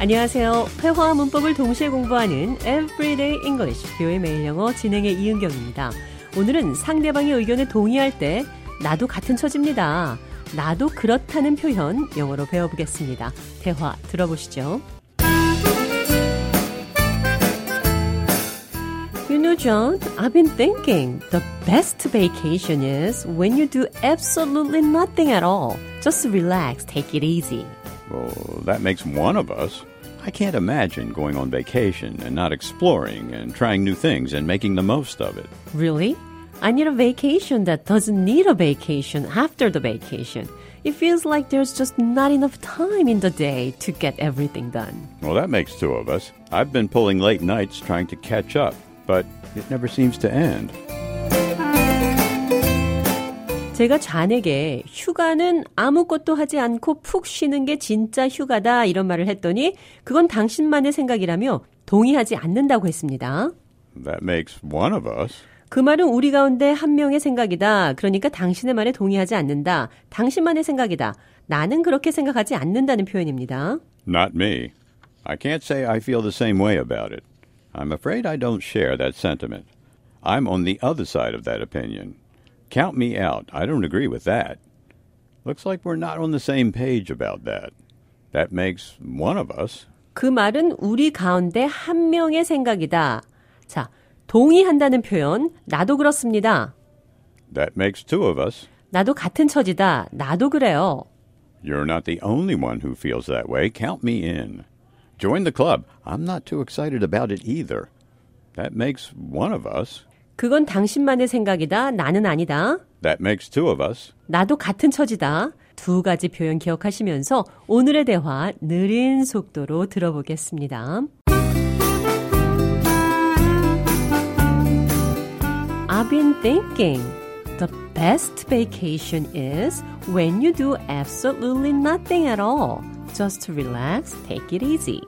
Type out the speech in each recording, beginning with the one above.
안녕하세요. 회화와 문법을 동시에 공부하는 Everyday English, 뷰의 매일 영어 진행의 이은경입니다. 오늘은 상대방의 의견에 동의할 때 나도 같은 처지입니다. 나도 그렇다는 표현 영어로 배워보겠습니다. 대화 들어보시죠. You know, John, I've been thinking the best vacation is when you do absolutely nothing at all. Just relax, take it easy. Well, that makes one of us. I can't imagine going on vacation and not exploring and trying new things and making the most of it. Really? I need a vacation that doesn't need a vacation after the vacation. It feels like there's just not enough time in the day to get everything done. Well, that makes two of us. I've been pulling late nights trying to catch up, but it never seems to end. 제가 잔에게 휴가는 아무것도 하지 않고 푹 쉬는 게 진짜 휴가다 이런 말을 했더니 그건 당신만의 생각이라며 동의하지 않는다고 했습니다. That makes one of us. 그 말은 우리 가운데 한 명의 생각이다. 그러니까 당신의 말에 동의하지 않는다. 당신만의 생각이다. 나는 그렇게 생각하지 않는다는 표현입니다. Not me. I can't say I feel the same way about it. I'm afraid I don't share that sentiment. I'm on the other side of that opinion. Count me out. I don't agree with that. Looks like we're not on the same page about that. That makes one of us. 그 말은 우리 가운데 한 명의 생각이다. 자, 동의한다는 표현, 나도 그렇습니다. That makes two of us. 나도 같은 처지다. 나도 그래요. You're not the only one who feels that way. Count me in. Join the club. I'm not too excited about it either. That makes one of us. 그건 당신만의 생각이다. 나는 아니다. That makes two of us. 나도 같은 처지다. 두 가지 표현 기억하시면서 오늘의 대화 느린 속도로 들어보겠습니다. I've been thinking the best vacation is when you do absolutely nothing at all. Just relax, take it easy.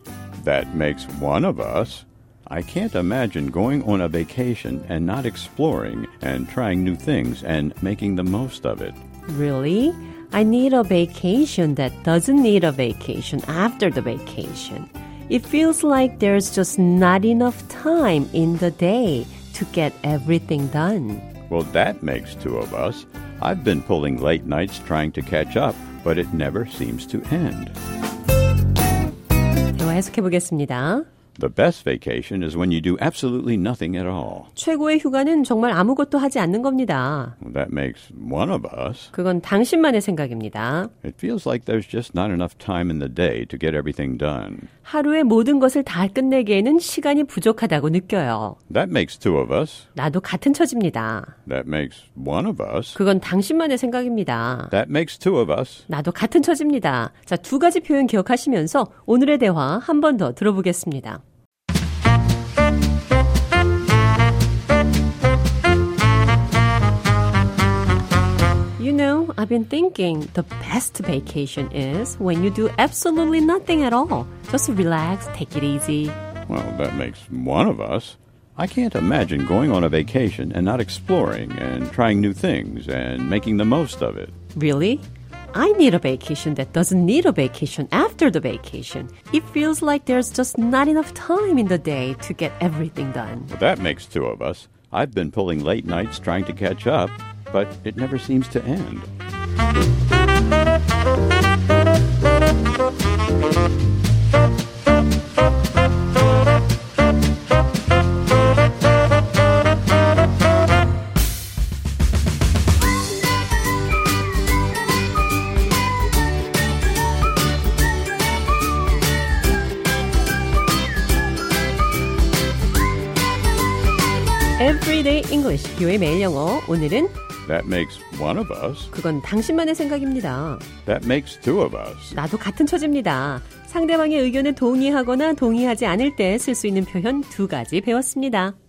That makes one of us. I can't imagine going on a vacation and not exploring and trying new things and making the most of it. Really? I need a vacation that doesn't need a vacation after the vacation. It feels like there's just not enough time in the day to get everything done. Well, that makes two of us. I've been pulling late nights trying to catch up, but it never seems to end. 대화 해석해 보겠습니다. The best vacation is when you do absolutely nothing at all. 최고의 휴가는 정말 아무것도 하지 않는 겁니다. That makes one of us. 그건 당신만의 생각입니다. It feels like there's just not enough time in the day to get everything done. 하루에 모든 것을 다 끝내기에는 시간이 부족하다고 느껴요. That makes two of us. 나도 같은 처지입니다. That makes one of us. 그건 당신만의 생각입니다. That makes two of us. 나도 같은 처지입니다. 자, 두 가지 표현 기억하시면서 오늘의 대화 한 번 더 들어보겠습니다. You know, I've been thinking the best vacation is when you do absolutely nothing at all. Just relax, take it easy. Well, that makes one of us. I can't imagine going on a vacation and not exploring and trying new things and making the most of it. Really? I need a vacation that doesn't need a vacation after the vacation. It feels like there's just not enough time in the day to get everything done. Well, that makes two of us. I've been pulling late nights trying to catch up, but it never seems to end. Everyday English, 뷰의 매일 영어. 오늘은 That makes one of us. 그건 당신만의 생각입니다. That makes two of us. 나도 같은 처지입니다. 상대방의 의견에 동의하거나 동의하지 않을 때 쓸 수 있는 표현 두 가지 배웠습니다.